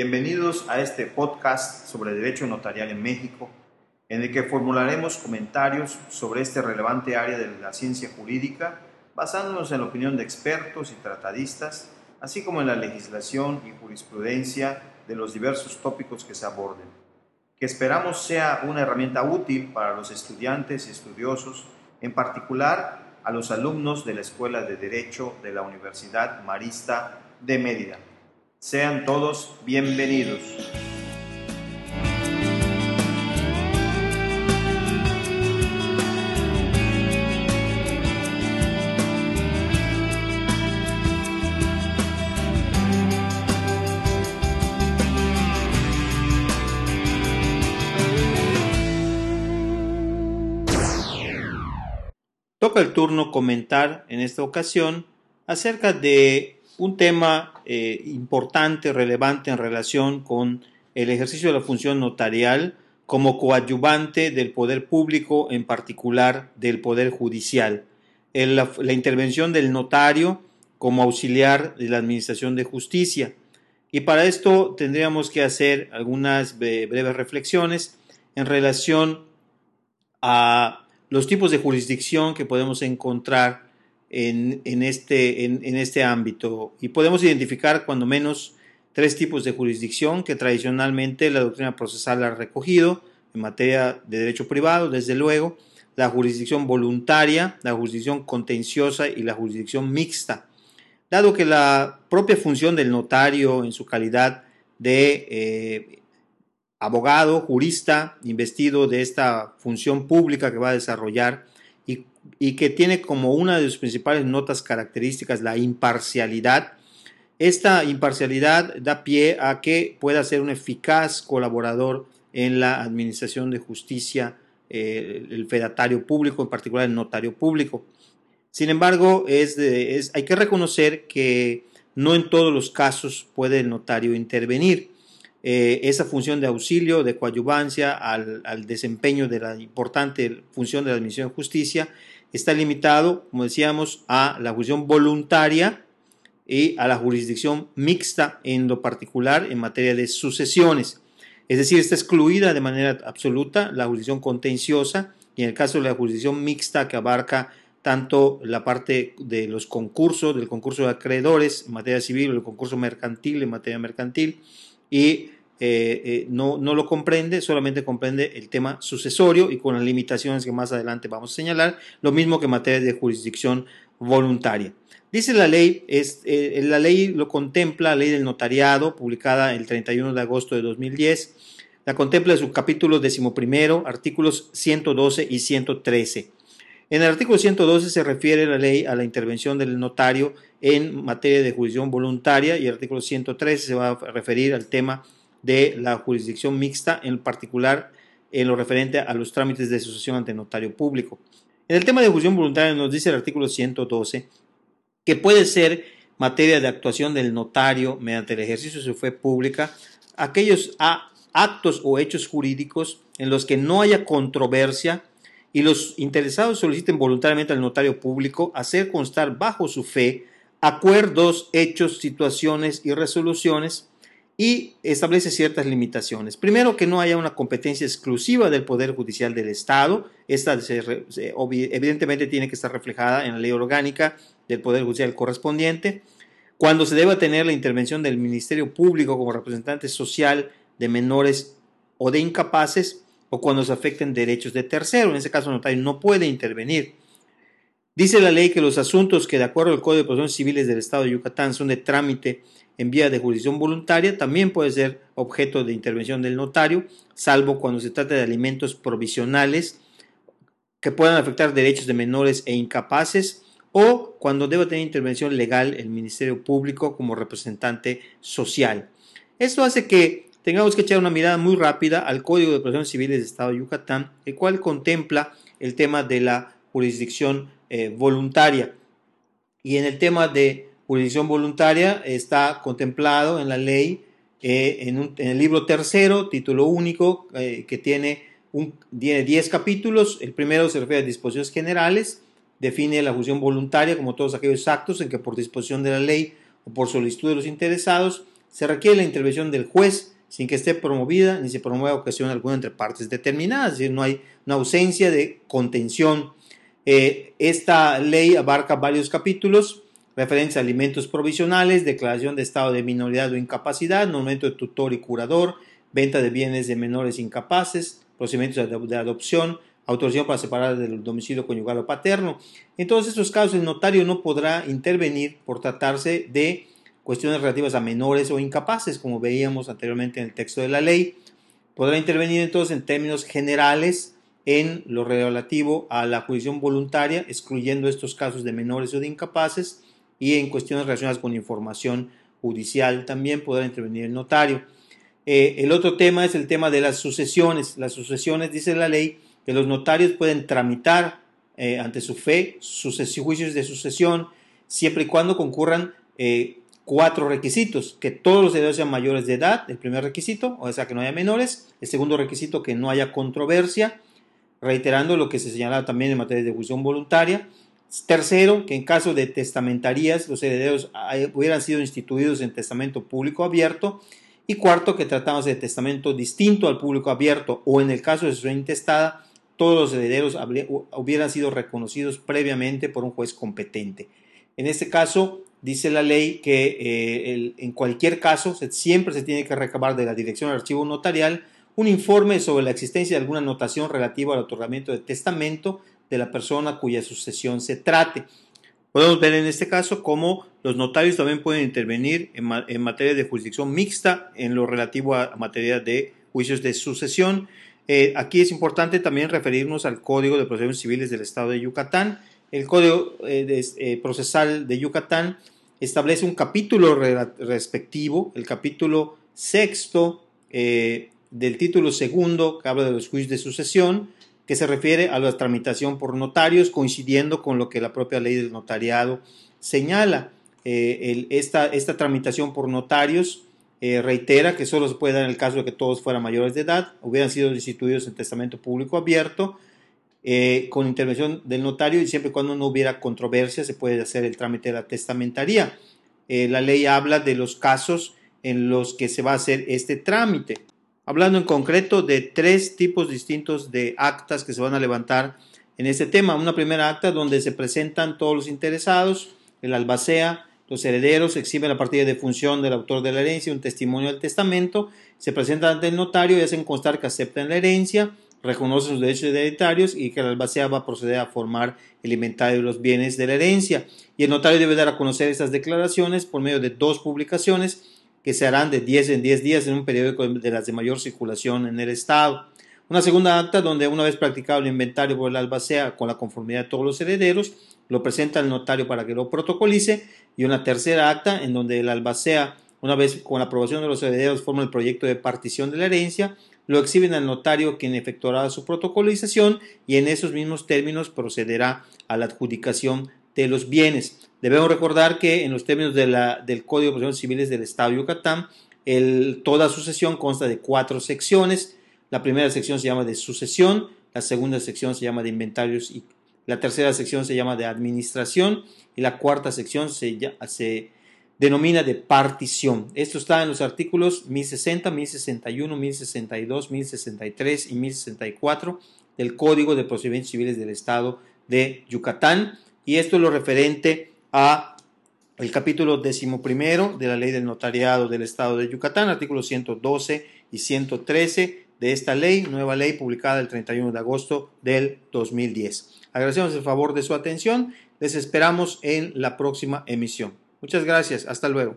Bienvenidos a este podcast sobre derecho notarial en México, en el que formularemos comentarios sobre este relevante área de la ciencia jurídica, basándonos en la opinión de expertos y tratadistas, así como en la legislación y jurisprudencia de los diversos tópicos que se aborden, que esperamos sea una herramienta útil para los estudiantes y estudiosos, en particular a los alumnos de la Escuela de Derecho de la Universidad Marista de Mérida. Sean todos bienvenidos. Toca el turno comentar en esta ocasión acerca de un tema eh, importante, relevante en relación con el ejercicio de la función notarial como coadyuvante del poder público, en particular del poder judicial. la, la intervención del notario como auxiliar de la Administración de Justicia. Y para esto tendríamos que hacer algunas breves reflexiones en relación a los tipos de jurisdicción que podemos encontrar en, este, en, este ámbito. Y podemos identificar cuando menos tres tipos de jurisdicción que tradicionalmente la doctrina procesal ha recogido en materia de derecho privado, desde luego, la jurisdicción voluntaria, la jurisdicción contenciosa y la jurisdicción mixta. Dado que la propia función del notario en su calidad de eh, abogado, jurista, investido de esta función pública que va a desarrollar, y que tiene como una de sus principales notas características la imparcialidad. Esta imparcialidad da pie a que pueda ser un eficaz colaborador en la administración de justicia, eh, el fedatario público, en particular el notario público. Sin embargo, es, hay que reconocer que no en todos los casos puede el notario intervenir. Eh, esa función de auxilio, de coadyuvancia al, al, desempeño de la importante función de la Administración de Justicia está limitado, como decíamos, a la jurisdicción voluntaria y a la jurisdicción mixta en lo particular en materia de sucesiones. Es decir, está excluida de manera absoluta la jurisdicción contenciosa y en el caso de la jurisdicción mixta que abarca tanto la parte de los concursos, del concurso de acreedores en materia civil el concurso mercantil en materia mercantil y eh, eh, no, no lo comprende, solamente comprende el tema sucesorio y con las limitaciones que más adelante vamos a señalar, lo mismo que en materia de jurisdicción voluntaria. Dice la ley, es, eh, la ley lo contempla, la ley del notariado, publicada el 31 de agosto de 2010, la contempla en su capítulo decimoprimero, artículos 112 y 113. En el artículo 112 se refiere la ley a la intervención del notario en materia de jurisdicción voluntaria y el artículo 113 se va a referir al tema de la jurisdicción mixta, en particular en lo referente a los trámites de sucesión ante notario público. En el tema de jurisdicción voluntaria nos dice el artículo 112 que puede ser materia de actuación del notario mediante el ejercicio de su fe pública aquellos actos o hechos jurídicos en los que no haya controversia y los interesados soliciten voluntariamente al notario público hacer constar bajo su fe acuerdos, hechos, situaciones y resoluciones y establece ciertas limitaciones. Primero, que no haya una competencia exclusiva del Poder Judicial del Estado. Esta evidentemente tiene que estar reflejada en la ley orgánica del Poder Judicial correspondiente. Cuando se deba tener la intervención del Ministerio Público como representante social de menores o de incapaces, o cuando se afecten derechos de tercero. En ese caso, el notario no puede intervenir. Dice la ley que los asuntos que, de acuerdo al Código de Procedimientos Civiles del Estado de Yucatán, son de trámite en vía de jurisdicción voluntaria también puede ser objeto de intervención del notario, salvo cuando se trata de alimentos provisionales que puedan afectar derechos de menores e incapaces o cuando deba tener intervención legal el Ministerio Público como representante social. Esto hace que tengamos que echar una mirada muy rápida al Código de Procedimientos Civiles del Estado de Yucatán, el cual contempla el tema de la jurisdicción eh, voluntaria. Y en el tema de jurisdicción voluntaria está contemplado en la ley eh, en, el libro tercero, título único, eh, que tiene, un, 10 capítulos. El primero se refiere a disposiciones generales, define la jurisdicción voluntaria como todos aquellos actos en que por disposición de la ley o por solicitud de los interesados se requiere la intervención del juez sin que esté promovida ni se promueva ocasión alguna entre partes determinadas, es decir, no hay una ausencia de contención. Eh, esta ley abarca varios capítulos, referencia a alimentos provisionales, declaración de estado de minoridad o incapacidad, nombramiento de tutor y curador, venta de bienes de menores incapaces, procedimientos de adopción, autorización para separar del domicilio conyugal o paterno. En todos estos casos, el notario no podrá intervenir por tratarse de cuestiones relativas a menores o incapaces, como veíamos anteriormente en el texto de la ley. Podrá intervenir entonces en términos generales en lo relativo a la jurisdicción voluntaria, excluyendo estos casos de menores o de incapaces, y en cuestiones relacionadas con información judicial también podrá intervenir el notario. Eh, el otro tema es el tema de las sucesiones. Las sucesiones, dice la ley, que los notarios pueden tramitar eh, ante su fe sus juicios de sucesión siempre y cuando concurran eh, cuatro requisitos, que todos los herederos sean mayores de edad, el primer requisito, o sea, que no haya menores, el segundo requisito, que no haya controversia, reiterando lo que se señalaba también en materia de ejecución voluntaria, tercero, que en caso de testamentarías los herederos hubieran sido instituidos en testamento público abierto, y cuarto, que tratamos de testamento distinto al público abierto o en el caso de su intestada, todos los herederos hubieran sido reconocidos previamente por un juez competente. En este caso, dice la ley que eh, en cualquier caso siempre se tiene que recabar de la Dirección de Archivo Notarial un informe sobre la existencia de alguna anotación relativa al otorgamiento de testamento de la persona cuya sucesión se trate. Podemos ver en este caso cómo los notarios también pueden intervenir en, materia de jurisdicción mixta en lo relativo a materia de juicios de sucesión eh, aquí es importante también referirnos al Código de Procedimientos Civiles del Estado de Yucatán. El Código eh, eh, Procesal de Yucatán establece un capítulo respectivo, el capítulo sexto del título segundo, que habla de los juicios de sucesión, que se refiere a la tramitación por notarios, coincidiendo con lo que la propia ley del notariado señala. esta, esta tramitación por notarios eh, reitera que solo se puede dar en el caso de que todos fueran mayores de edad, hubieran sido instituidos en testamento público abierto, eh, con intervención del notario y siempre y cuando no hubiera controversia se puede hacer el trámite de la testamentaría. Eh, la ley habla de los casos en los que se va a hacer este trámite, hablando en concreto de tres tipos distintos de actas que se van a levantar en este tema. Una primera acta donde se presentan todos los interesados, el albacea, los herederos exhiben la partida de función del autor de la herencia, un testimonio del testamento, se presentan ante el notario y hacen constar que aceptan la herencia, reconocen sus derechos hereditarios y que la albacea va a proceder a formar el inventario de los bienes de la herencia. Y el notario debe dar a conocer estas declaraciones por medio de dos publicaciones que se harán de 10 en 10 días en un periódico de las de mayor circulación en el Estado. Una segunda acta donde una vez practicado el inventario por la albacea con la conformidad de todos los herederos, lo presenta al notario para que lo protocolice y una tercera acta en donde el albacea, una vez con la aprobación de los herederos, forma el proyecto de partición de la herencia, lo exhiben al notario quien efectuará su protocolización y en esos mismos términos procederá a la adjudicación de los bienes. Debemos recordar que en los términos del Código de Procedimientos Civiles del Estado de Yucatán, toda sucesión consta de cuatro secciones. La primera sección se llama de sucesión, la segunda sección se llama de inventarios y la tercera sección se llama de administración y la cuarta sección se, se denomina de partición. Esto está en los artículos 1060, 1061, 1062, 1063 y 1064 del Código de Procedimientos Civiles del Estado de Yucatán y esto es lo referente a el capítulo decimoprimero de la Ley del Notariado del Estado de Yucatán, artículos 112 y 113 de esta ley, nueva ley publicada el 31 de agosto del 2010. Agradecemos el favor de su atención. Les esperamos en la próxima emisión. Muchas gracias. Hasta luego.